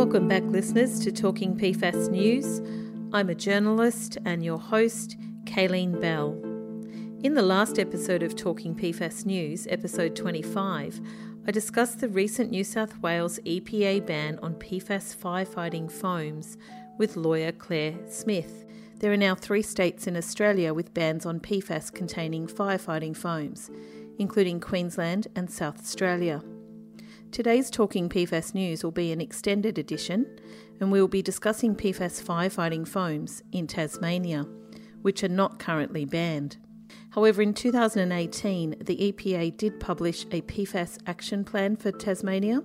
Welcome back, listeners, to Talking PFAS News. I'm a journalist and your host, Kayleen Bell. In the last episode of Talking PFAS News, episode 25, I discussed the recent New South Wales EPA ban on PFAS firefighting foams with lawyer Claire Smith. There are now three states in Australia with bans on PFAS containing firefighting foams, including Queensland and South Australia. Today's Talking PFAS News will be an extended edition, and we will be discussing PFAS firefighting foams in Tasmania, which are not currently banned. However, in 2018, the EPA did publish a PFAS action plan for Tasmania,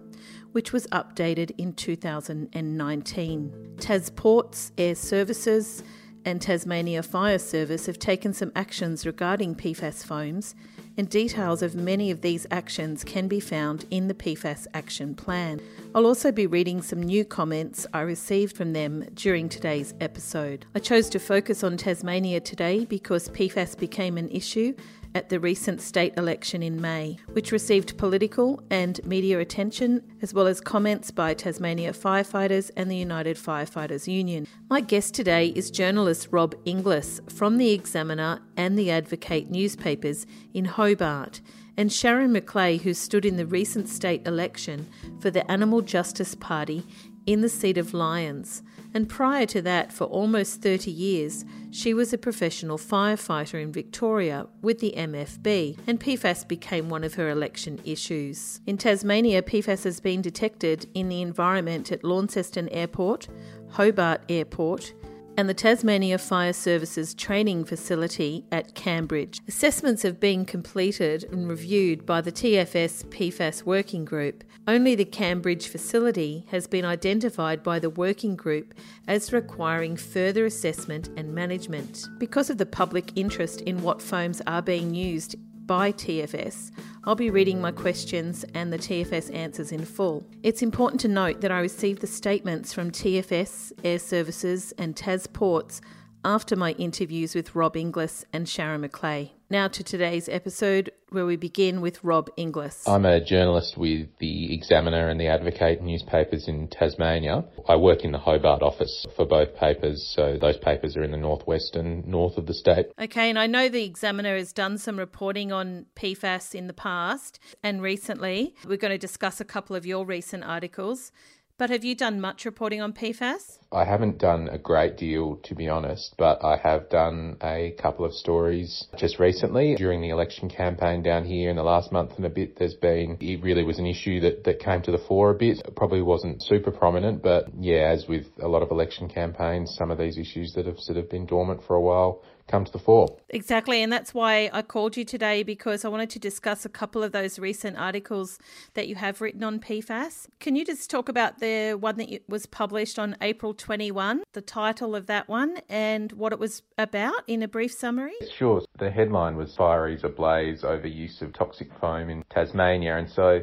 which was updated in 2019. Tasports, Air Services, and Tasmania Fire Service have taken some actions regarding PFAS foams and details of many of these actions can be found in the PFAS Action Plan. I'll also be reading some new comments I received from them during today's episode. I chose to focus on Tasmania today because PFAS became an issue at the recent state election in May, which received political and media attention, as well as comments by Tasmania firefighters and the United Firefighters Union. My guest today is journalist Rob Inglis from The Examiner and The Advocate newspapers in Hobart, and Sharon McLeay, who stood in the recent state election for the Animal Justice Party in the seat of Lyons and prior to that, for almost 30 years, she was a professional firefighter in Victoria with the MFB, and PFAS became one of her election issues. In Tasmania, PFAS has been detected in the environment at Launceston Airport, Hobart Airport, and the Tasmania Fire Services training facility at Cambridge. Assessments have been completed and reviewed by the TFS PFAS Working Group. Only the Cambridge facility has been identified by the working group as requiring further assessment and management. Because of the public interest in what foams are being used by TFS, I'll be reading my questions and the TFS answers in full. It's important to note that I received the statements from TFS, Air Services, and Tasports after my interviews with Rob Inglis and Sharon McLeay. Now to today's episode, where we begin with Rob Inglis. I'm a journalist with the Examiner and the Advocate newspapers in Tasmania. I work in the Hobart office for both papers, so those papers are in the northwest and north of the state. Okay, and I know the Examiner has done some reporting on PFAS in the past and recently. We're going to discuss a couple of your recent articles. But have you done much reporting on PFAS? I haven't done a great deal, to be honest, but I have done a couple of stories just recently during the election campaign down here in the last month and a bit. There's been, it really was an issue that, that came to the fore a bit. It probably wasn't super prominent, but yeah, as with a lot of election campaigns, some of these issues that have sort of been dormant for a while come to the fore. Exactly, and that's why I called you today because I wanted to discuss a couple of those recent articles that you have written on PFAS. Can you just talk about the one that was published on April 21, the title of that one, and what it was about in a brief summary? Sure. The headline was Fireys Ablaze over use of toxic foam in Tasmania, and so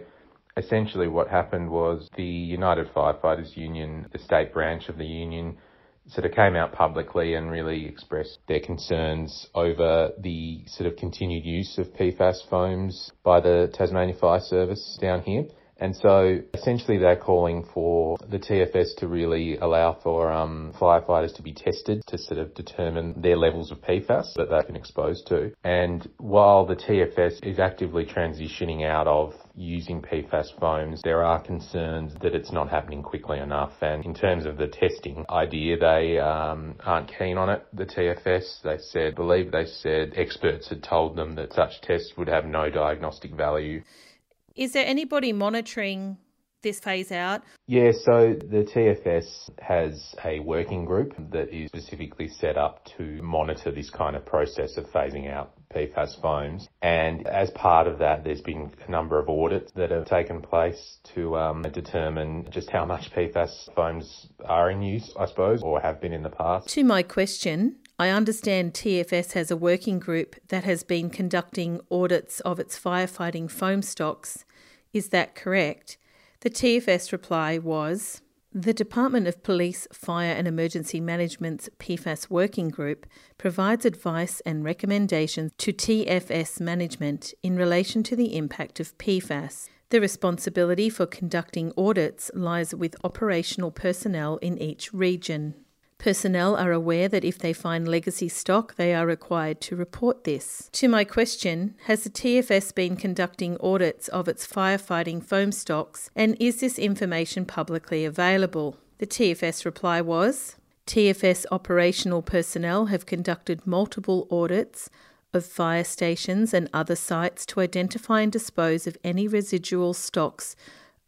essentially what happened was the United Firefighters Union, the state branch of the union, sort of came out publicly and really expressed their concerns over the sort of continued use of PFAS foams by the Tasmania Fire Service down here. And so essentially they're calling for the TFS to really allow for um, firefighters to be tested to sort of determine their levels of PFAS that they've been exposed to. And while the TFS is actively transitioning out of using PFAS foams, there are concerns that it's not happening quickly enough. And in terms of the testing idea, they um, aren't keen on it. The TFS, they said, believe they said experts had told them that such tests would have no diagnostic value. Is there anybody monitoring this phase out? Yeah, so the TFS has a working group that is specifically set up to monitor this kind of process of phasing out PFAS foams. And as part of that, there's been a number of audits that have taken place to um, determine just how much PFAS foams are in use, I suppose, or have been in the past. To my question, I understand TFS has a working group that has been conducting audits of its firefighting foam stocks. Is that correct? The TFS reply was The Department of Police, Fire and Emergency Management's PFAS Working Group provides advice and recommendations to TFS management in relation to the impact of PFAS. The responsibility for conducting audits lies with operational personnel in each region. Personnel are aware that if they find legacy stock, they are required to report this. To my question, has the TFS been conducting audits of its firefighting foam stocks and is this information publicly available? The TFS reply was TFS operational personnel have conducted multiple audits of fire stations and other sites to identify and dispose of any residual stocks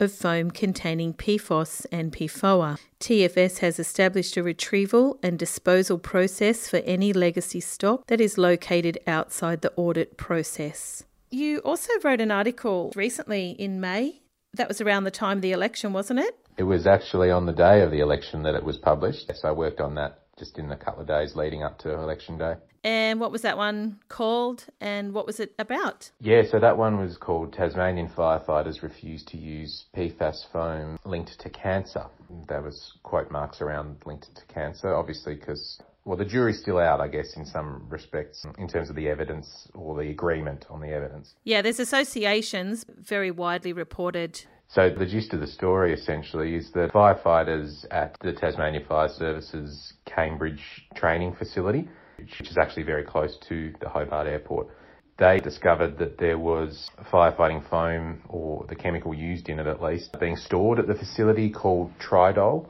of foam containing PFOS and PFOA. TFS has established a retrieval and disposal process for any legacy stock that is located outside the audit process. You also wrote an article recently in May. That was around the time of the election, wasn't it? It was actually on the day of the election that it was published. So I worked on that just in the couple of days leading up to election day. And what was that one called and what was it about? Yeah, so that one was called Tasmanian Firefighters Refuse to Use PFAS Foam Linked to Cancer. There was quote marks around linked to cancer, obviously because well, the jury's still out, I guess, in some respects, in terms of the evidence or the agreement on the evidence. Yeah, there's associations very widely reported so the gist of the story essentially is that firefighters at the Tasmania Fire Services Cambridge training facility, which is actually very close to the Hobart Airport, they discovered that there was firefighting foam, or the chemical used in it at least, being stored at the facility called Tridol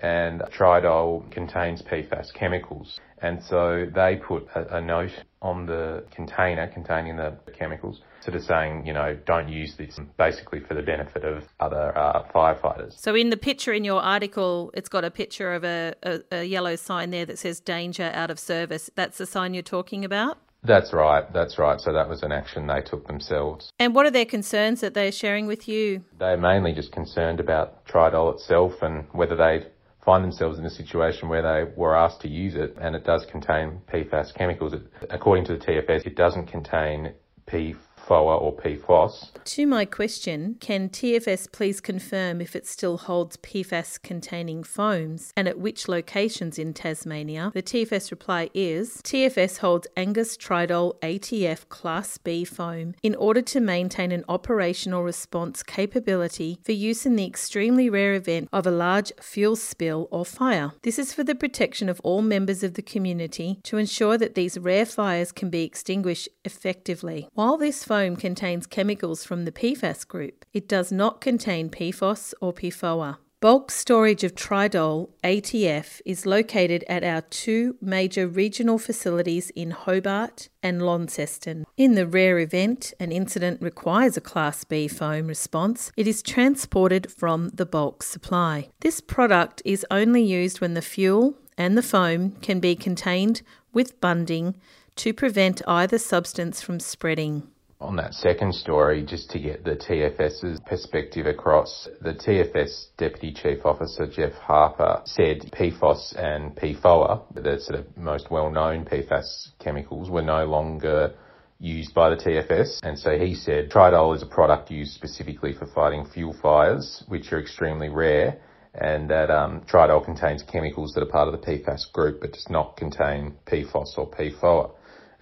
and Tridol contains PFAS chemicals. And so they put a, a, note on the container containing the chemicals, sort of saying, you know, don't use this, basically for the benefit of other uh, firefighters. So in the picture in your article, it's got a picture of a, a, a yellow sign there that says danger out of service. That's the sign you're talking about? That's right, that's right. So that was an action they took themselves. And what are their concerns that they're sharing with you? They're mainly just concerned about Tridol itself and whether they find themselves in a situation where they were asked to use it and it does contain PFAS chemicals. According to the TFS, it doesn't contain P PFOA or PFOS. To my question, can TFS please confirm if it still holds PFAS containing foams and at which locations in Tasmania? The TFS reply is TFS holds Angus Tridol ATF Class B foam in order to maintain an operational response capability for use in the extremely rare event of a large fuel spill or fire. This is for the protection of all members of the community to ensure that these rare fires can be extinguished effectively. While this foam contains chemicals from the PFAS group. It does not contain PFOS or PFOA. Bulk storage of Tridol ATF is located at our two major regional facilities in Hobart and Launceston. In the rare event an incident requires a Class B foam response, it is transported from the bulk supply. This product is only used when the fuel and the foam can be contained with bunding to prevent either substance from spreading on that second story, just to get the TFS's perspective across, the TFS Deputy Chief Officer Jeff Harper said PFOS and PFOA, the sort of most well-known PFAS chemicals, were no longer used by the TFS. And so he said Tridol is a product used specifically for fighting fuel fires, which are extremely rare, and that um, Tridol contains chemicals that are part of the PFAS group but does not contain PFOS or PFOA.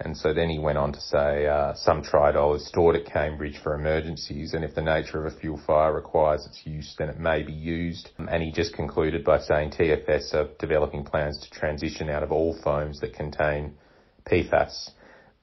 And so then he went on to say uh, some tridol is stored at Cambridge for emergencies, and if the nature of a fuel fire requires its use, then it may be used. And he just concluded by saying TFS are developing plans to transition out of all foams that contain PFAS.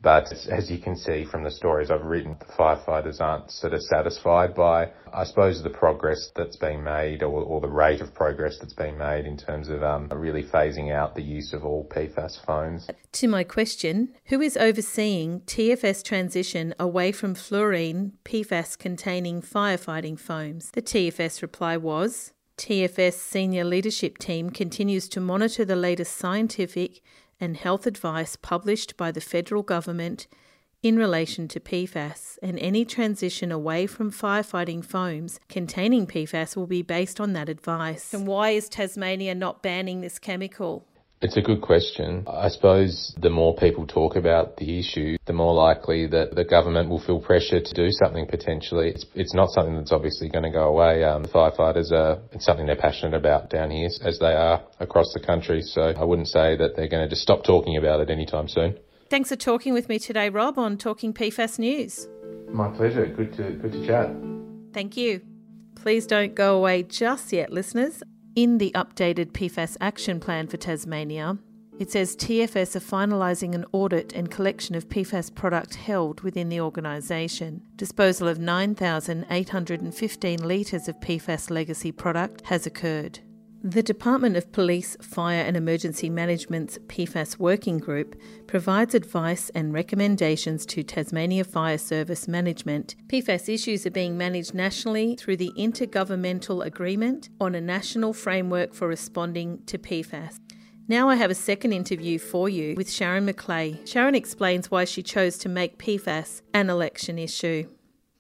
But as you can see from the stories I've written, the firefighters aren't sort of satisfied by, I suppose, the progress that's being made or, or the rate of progress that's being made in terms of um, really phasing out the use of all PFAS foams. To my question, who is overseeing TFS transition away from fluorine PFAS containing firefighting foams? The TFS reply was TFS senior leadership team continues to monitor the latest scientific and health advice published by the federal government in relation to PFAS, and any transition away from firefighting foams containing PFAS will be based on that advice. And why is Tasmania not banning this chemical? It's a good question. I suppose the more people talk about the issue, the more likely that the government will feel pressure to do something potentially. It's, it's not something that's obviously going to go away. Um, firefighters are, it's something they're passionate about down here as they are across the country. So I wouldn't say that they're going to just stop talking about it anytime soon. Thanks for talking with me today, Rob, on Talking PFAS News. My pleasure. Good to, good to chat. Thank you. Please don't go away just yet, listeners. In the updated PFAS action plan for Tasmania, it says TFS are finalising an audit and collection of PFAS product held within the organisation. Disposal of 9,815 litres of PFAS legacy product has occurred. The Department of Police, Fire and Emergency Management's PFAS Working Group provides advice and recommendations to Tasmania Fire Service Management. PFAS issues are being managed nationally through the Intergovernmental Agreement on a National Framework for Responding to PFAS. Now I have a second interview for you with Sharon McClay. Sharon explains why she chose to make PFAS an election issue.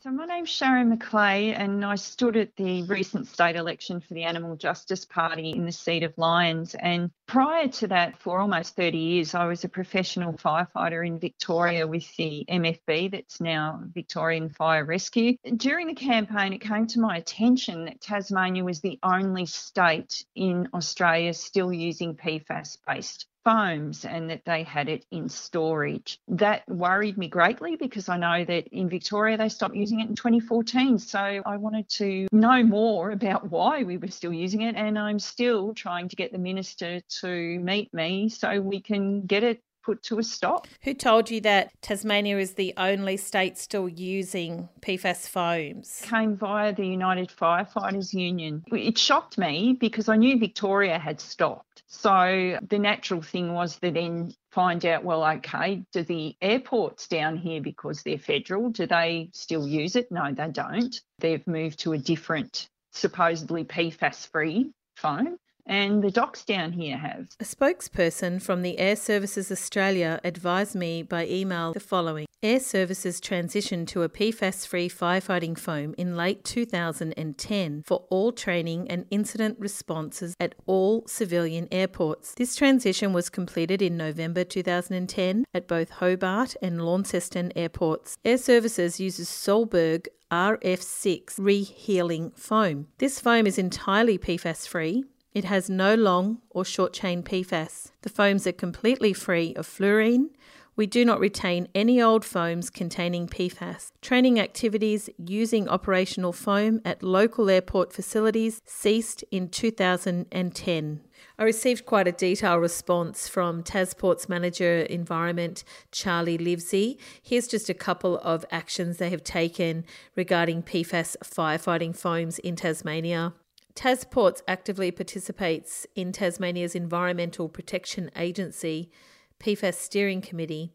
So, my name's Sharon McClay, and I stood at the recent state election for the Animal Justice Party in the seat of Lyons. And prior to that, for almost 30 years, I was a professional firefighter in Victoria with the MFB, that's now Victorian Fire Rescue. During the campaign, it came to my attention that Tasmania was the only state in Australia still using PFAS based foams and that they had it in storage. That worried me greatly because I know that in Victoria they stopped using it in 2014. So I wanted to know more about why we were still using it. And I'm still trying to get the minister to meet me so we can get it put to a stop. Who told you that Tasmania is the only state still using PFAS foams? Came via the United Firefighters Union. It shocked me because I knew Victoria had stopped. So the natural thing was to then find out well, okay, do the airports down here, because they're federal, do they still use it? No, they don't. They've moved to a different, supposedly PFAS free foam and the docks down here have. A spokesperson from the Air Services Australia advised me by email the following Air Services transitioned to a PFAS free firefighting foam in late 2010 for all training and incident responses at all civilian airports. This transition was completed in November 2010 at both Hobart and Launceston airports. Air Services uses Solberg RF6 rehealing foam. This foam is entirely PFAS free it has no long or short chain PFAS. The foams are completely free of fluorine. We do not retain any old foams containing PFAS. Training activities using operational foam at local airport facilities ceased in 2010. I received quite a detailed response from Tasport's manager environment, Charlie Livesey. Here's just a couple of actions they have taken regarding PFAS firefighting foams in Tasmania. Tasports actively participates in Tasmania's Environmental Protection Agency PFAS Steering Committee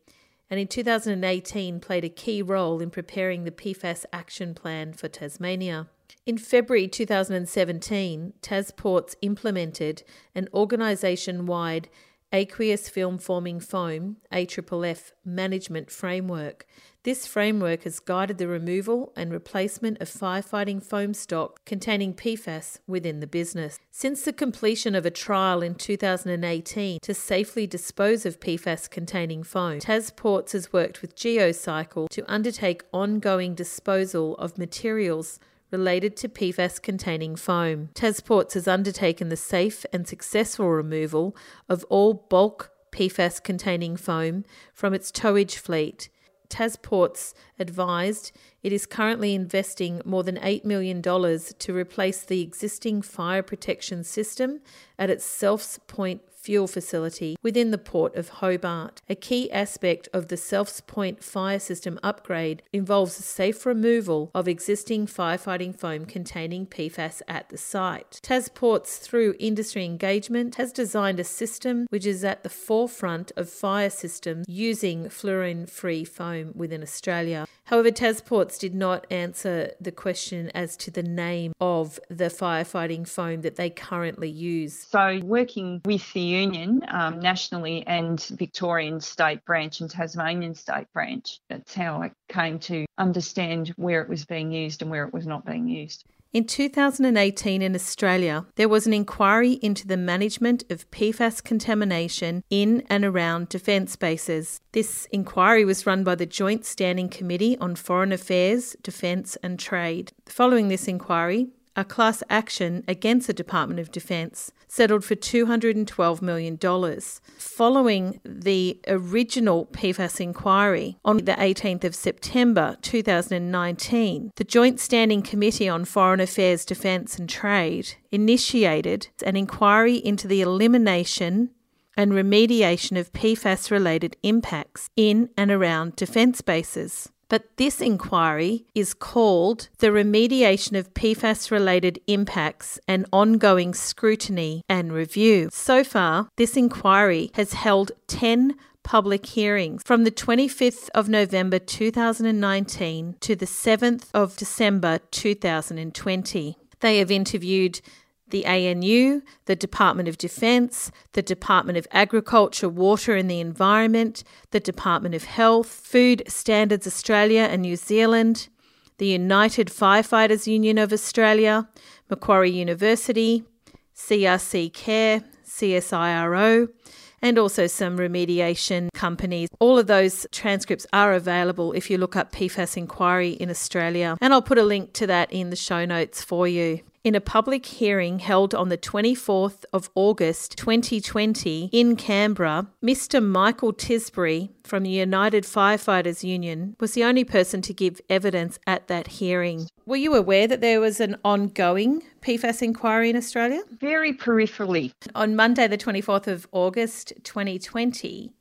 and in 2018 played a key role in preparing the PFAS action plan for Tasmania. In February 2017, Tasports implemented an organisation wide aqueous film forming foam AFFF management framework. This framework has guided the removal and replacement of firefighting foam stock containing PFAS within the business. Since the completion of a trial in 2018 to safely dispose of PFAS containing foam, Tasports has worked with Geocycle to undertake ongoing disposal of materials related to PFAS containing foam. Tasports has undertaken the safe and successful removal of all bulk PFAS containing foam from its towage fleet. Tasports advised it is currently investing more than $8 million to replace the existing fire protection system at its Selfs Point fuel facility within the port of Hobart. A key aspect of the Selfs Point fire system upgrade involves the safe removal of existing firefighting foam containing PFAS at the site. Tasports, through industry engagement, has designed a system which is at the forefront of fire systems using fluorine free foam within Australia. However, Tasports did not answer the question as to the name of the firefighting foam that they currently use. So, working with the union um, nationally and Victorian state branch and Tasmanian state branch, that's how I came to understand where it was being used and where it was not being used. In 2018 in Australia, there was an inquiry into the management of PFAS contamination in and around defence bases. This inquiry was run by the Joint Standing Committee on Foreign Affairs, Defence and Trade. Following this inquiry, a class action against the Department of Defence settled for $212 million following the original PFAS inquiry on the 18th of September 2019. The Joint Standing Committee on Foreign Affairs, Defence and Trade initiated an inquiry into the elimination and remediation of PFAS related impacts in and around defence bases. But this inquiry is called the Remediation of PFAS related Impacts and Ongoing Scrutiny and Review. So far, this inquiry has held 10 public hearings from the 25th of November 2019 to the 7th of December 2020. They have interviewed the ANU, the Department of Defence, the Department of Agriculture, Water and the Environment, the Department of Health, Food Standards Australia and New Zealand, the United Firefighters Union of Australia, Macquarie University, CRC Care, CSIRO, and also some remediation companies. All of those transcripts are available if you look up PFAS inquiry in Australia, and I'll put a link to that in the show notes for you in a public hearing held on the 24th of August 2020 in Canberra, Mr. Michael Tisbury from the United Firefighters Union was the only person to give evidence at that hearing. Were you aware that there was an ongoing PFAS inquiry in Australia? Very peripherally. On Monday, the 24th of August 2020,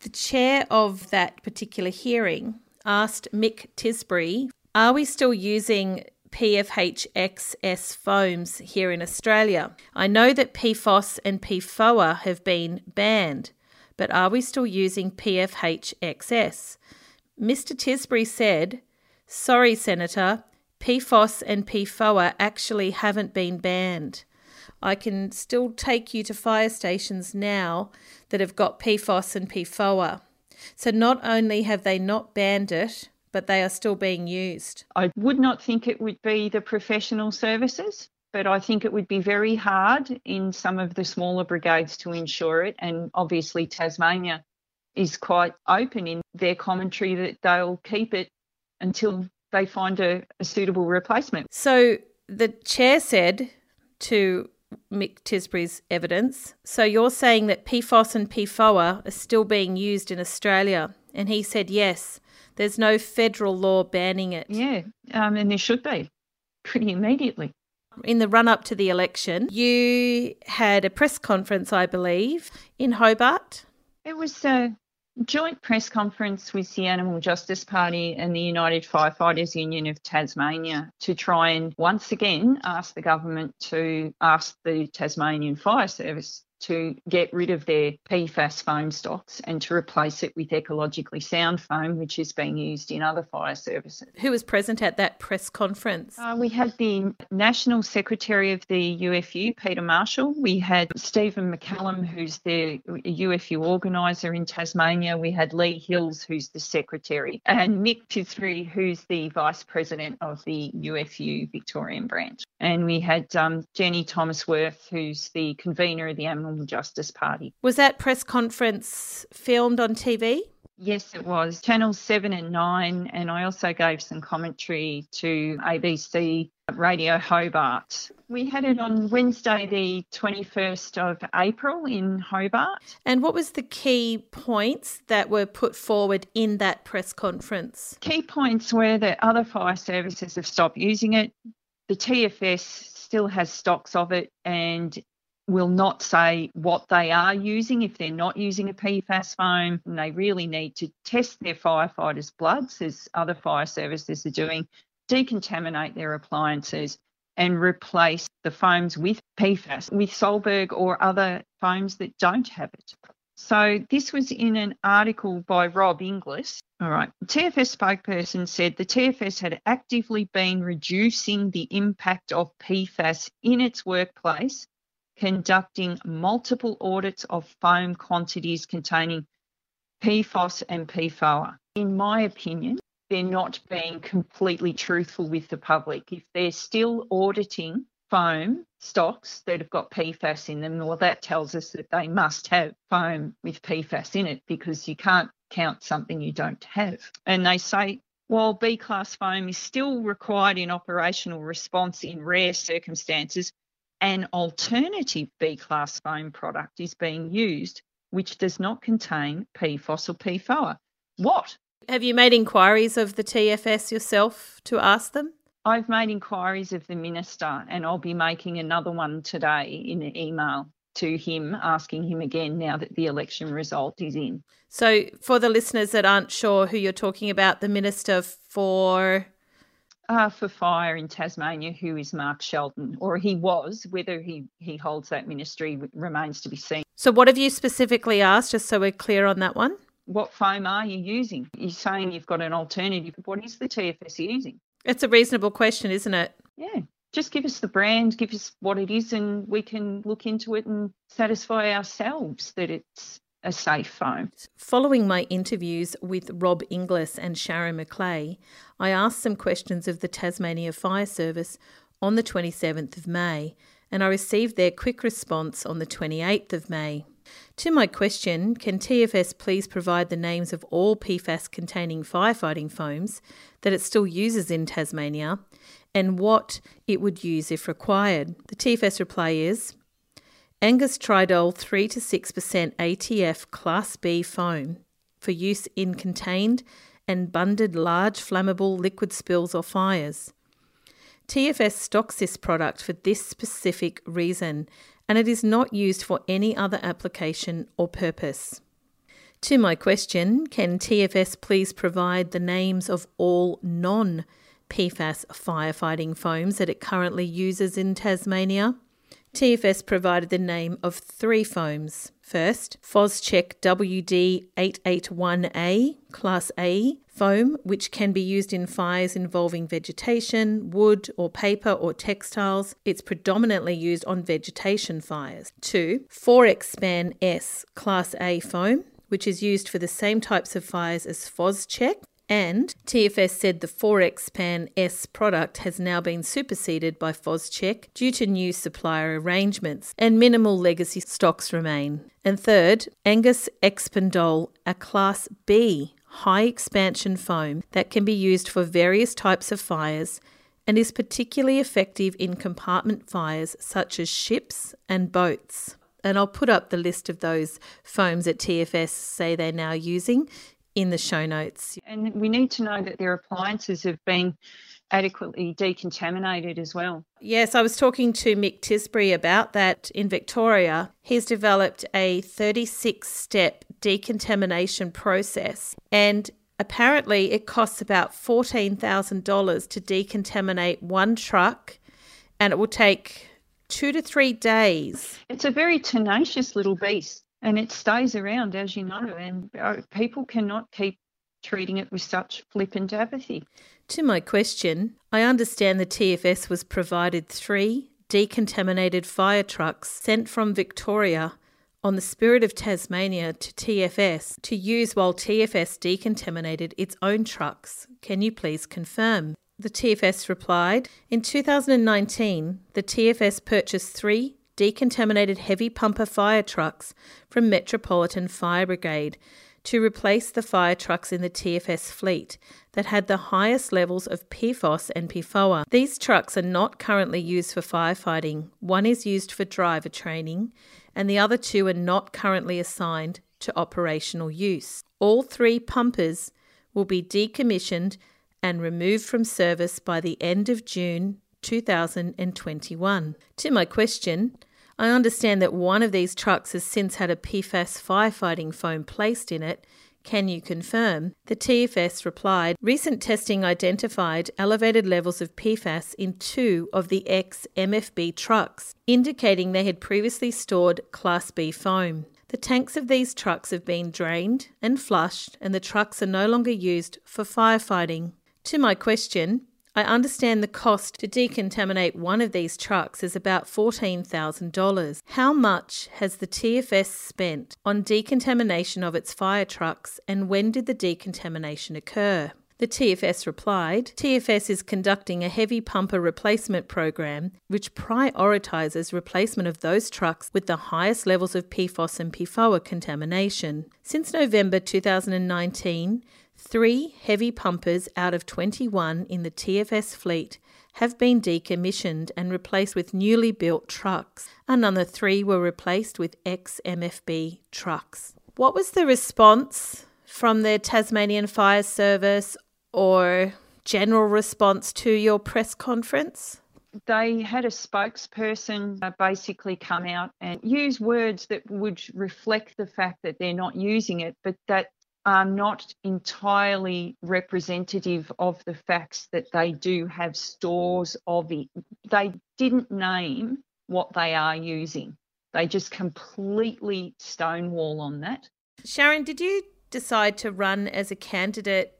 the chair of that particular hearing asked Mick Tisbury, Are we still using PFHXS foams here in Australia. I know that PFOS and PFOA have been banned, but are we still using PFHXS? Mr. Tisbury said, Sorry, Senator, PFOS and PFOA actually haven't been banned. I can still take you to fire stations now that have got PFOS and PFOA. So not only have they not banned it, but they are still being used. I would not think it would be the professional services, but I think it would be very hard in some of the smaller brigades to ensure it. And obviously, Tasmania is quite open in their commentary that they'll keep it until they find a, a suitable replacement. So the chair said to Mick Tisbury's evidence. So you're saying that PFOS and PFOA are still being used in Australia? And he said yes. There's no federal law banning it. Yeah, um, and there should be pretty immediately. In the run up to the election, you had a press conference, I believe, in Hobart. It was a joint press conference with the Animal Justice Party and the United Firefighters Union of Tasmania to try and once again ask the government to ask the Tasmanian Fire Service to get rid of their PFAS foam stocks and to replace it with ecologically sound foam, which is being used in other fire services. Who was present at that press conference? Uh, we had the National Secretary of the UFU, Peter Marshall. We had Stephen McCallum, who's the UFU organiser in Tasmania. We had Lee Hills, who's the Secretary, and Mick Tisbury, who's the Vice President of the UFU Victorian branch. And we had um, Jenny Thomasworth, who's the convener of the Justice Party. Was that press conference filmed on TV? Yes, it was. Channel 7 and 9. And I also gave some commentary to ABC Radio Hobart. We had it on Wednesday, the 21st of April in Hobart. And what was the key points that were put forward in that press conference? Key points were that other fire services have stopped using it. The TFS still has stocks of it and will not say what they are using if they're not using a PFAS foam. And they really need to test their firefighters' bloods, as other fire services are doing, decontaminate their appliances, and replace the foams with PFAS, with Solberg or other foams that don't have it. So this was in an article by Rob Inglis. All right. TFS spokesperson said the TFS had actively been reducing the impact of PFAS in its workplace conducting multiple audits of foam quantities containing PFOS and PFOA. In my opinion, they're not being completely truthful with the public. If they're still auditing foam stocks that have got PFAS in them, well, that tells us that they must have foam with PFAS in it because you can't count something you don't have. And they say While B class foam is still required in operational response in rare circumstances, an alternative B class foam product is being used which does not contain PFOS or PFOA. What? Have you made inquiries of the TFS yourself to ask them? I've made inquiries of the minister and I'll be making another one today in an email to him, asking him again now that the election result is in. So, for the listeners that aren't sure who you're talking about, the Minister for. Uh, for fire in Tasmania, who is Mark Shelton, or he was. Whether he, he holds that ministry remains to be seen. So, what have you specifically asked, just so we're clear on that one? What foam are you using? You're saying you've got an alternative. What is the TFS using? It's a reasonable question, isn't it? Yeah just give us the brand, give us what it is, and we can look into it and satisfy ourselves that it's a safe foam. Following my interviews with Rob Inglis and Sharon McLeay, I asked some questions of the Tasmania Fire Service on the 27th of May, and I received their quick response on the 28th of May. To my question, can TFS please provide the names of all PFAS containing firefighting foams that it still uses in Tasmania and what it would use if required? The TFS reply is Angus Tridol 3 to 6% ATF Class B foam for use in contained and bundled large flammable liquid spills or fires. TFS stocks this product for this specific reason and it is not used for any other application or purpose. To my question, can TFS please provide the names of all non PFAS firefighting foams that it currently uses in Tasmania? TFS provided the name of three foams. First, Phos-Chek WD881A Class A foam, which can be used in fires involving vegetation, wood, or paper or textiles. It's predominantly used on vegetation fires. Two, Forexpan S Class A foam, which is used for the same types of fires as Phos-Chek and TFS said the Forexpan S product has now been superseded by Phos-Chek due to new supplier arrangements, and minimal legacy stocks remain. And third, Angus Expandol, a Class B high expansion foam that can be used for various types of fires and is particularly effective in compartment fires such as ships and boats. And I'll put up the list of those foams that TFS say they're now using in the show notes. And we need to know that their appliances have been adequately decontaminated as well. Yes, I was talking to Mick Tisbury about that in Victoria. He's developed a 36 step decontamination process and apparently it costs about $14,000 to decontaminate one truck and it will take two to three days. It's a very tenacious little beast and it stays around, as you know, and uh, people cannot keep treating it with such flippant apathy. To my question, I understand the TFS was provided three decontaminated fire trucks sent from Victoria on the Spirit of Tasmania to TFS to use while TFS decontaminated its own trucks. Can you please confirm? The TFS replied In 2019, the TFS purchased three decontaminated heavy pumper fire trucks from Metropolitan Fire Brigade to replace the fire trucks in the TFS fleet that had the highest levels of PFOS and PFOA. These trucks are not currently used for firefighting. One is used for driver training, and the other two are not currently assigned to operational use. All three pumpers will be decommissioned and removed from service by the end of June 2021. To my question, I understand that one of these trucks has since had a PFAS firefighting foam placed in it. Can you confirm? The TFS replied Recent testing identified elevated levels of PFAS in two of the ex MFB trucks, indicating they had previously stored Class B foam. The tanks of these trucks have been drained and flushed, and the trucks are no longer used for firefighting. To my question, I understand the cost to decontaminate one of these trucks is about $14,000. How much has the TFS spent on decontamination of its fire trucks and when did the decontamination occur? The TFS replied TFS is conducting a heavy pumper replacement program which prioritises replacement of those trucks with the highest levels of PFOS and PFOA contamination. Since November 2019, Three heavy pumpers out of 21 in the TFS fleet have been decommissioned and replaced with newly built trucks. Another three were replaced with ex MFB trucks. What was the response from the Tasmanian Fire Service or general response to your press conference? They had a spokesperson uh, basically come out and use words that would reflect the fact that they're not using it, but that are not entirely representative of the facts that they do have stores of it. They didn't name what they are using. They just completely stonewall on that. Sharon, did you decide to run as a candidate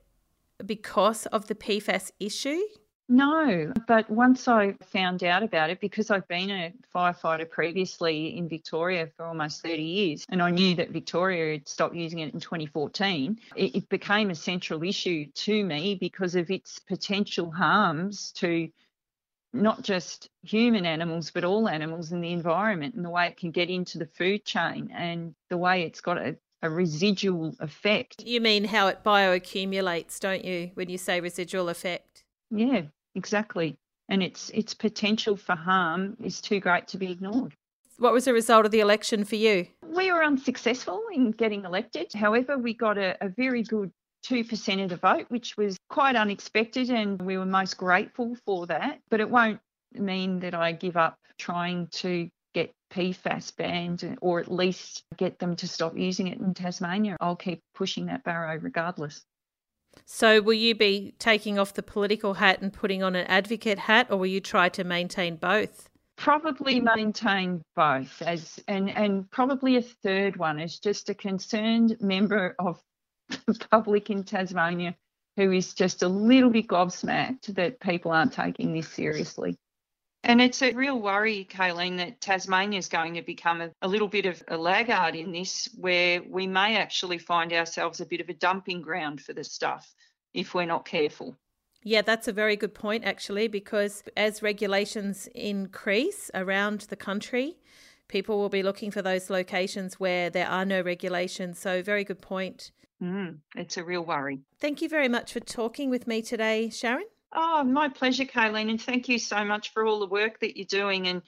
because of the PFAS issue? No, but once I found out about it, because I've been a firefighter previously in Victoria for almost 30 years, and I knew that Victoria had stopped using it in 2014, it, it became a central issue to me because of its potential harms to not just human animals, but all animals in the environment and the way it can get into the food chain and the way it's got a, a residual effect. You mean how it bioaccumulates, don't you, when you say residual effect? Yeah, exactly. And its its potential for harm is too great to be ignored. What was the result of the election for you? We were unsuccessful in getting elected. However, we got a, a very good 2% of the vote, which was quite unexpected, and we were most grateful for that. But it won't mean that I give up trying to get PFAS banned or at least get them to stop using it in Tasmania. I'll keep pushing that barrow regardless. So, will you be taking off the political hat and putting on an advocate hat, or will you try to maintain both? Probably maintain both, as and and probably a third one is just a concerned member of the public in Tasmania who is just a little bit gobsmacked that people aren't taking this seriously. And it's a real worry, Kayleen, that Tasmania is going to become a, a, little bit of a laggard in this, where we may actually find ourselves a bit of a dumping ground for the stuff if we're not careful. Yeah, that's a very good point, actually, because as regulations increase around the country, people will be looking for those locations where there are no regulations. So, very good point. Mm, it's a real worry. Thank you very much for talking with me today, Sharon. Oh, my pleasure, Kayleen, and thank you so much for all the work that you're doing. And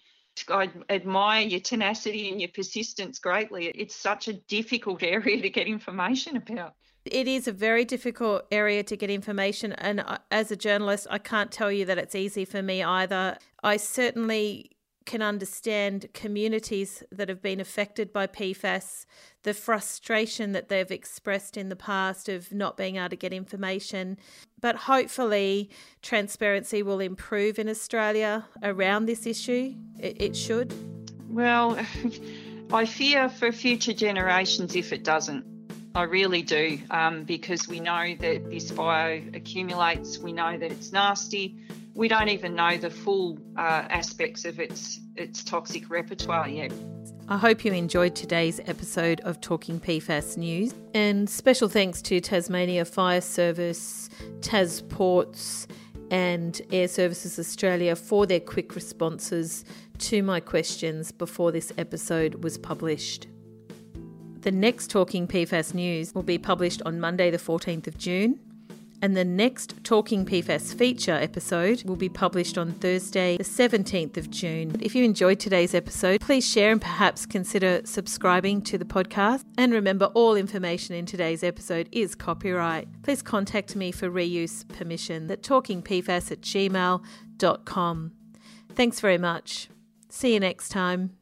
I admire your tenacity and your persistence greatly. It's such a difficult area to get information about. It is a very difficult area to get information, and uh, as a journalist, I can't tell you that it's easy for me either. I certainly can understand communities that have been affected by PFAS, the frustration that they've expressed in the past of not being able to get information. But hopefully, transparency will improve in Australia around this issue. It, it should. Well, I fear for future generations if it doesn't. I really do, um, because we know that this bio accumulates, we know that it's nasty we don't even know the full uh, aspects of its its toxic repertoire yet. I hope you enjoyed today's episode of Talking PFAS News. And special thanks to Tasmania Fire Service, TasPorts, and Air Services Australia for their quick responses to my questions before this episode was published. The next Talking PFAS News will be published on Monday, the 14th of June and the next Talking PFAS feature episode will be published on Thursday, the 17th of June. If you enjoyed today's episode, please share and perhaps consider subscribing to the podcast. And remember, all information in today's episode is copyright. Please contact me for reuse permission at talkingpfas at gmail.com. Thanks very much. See you next time.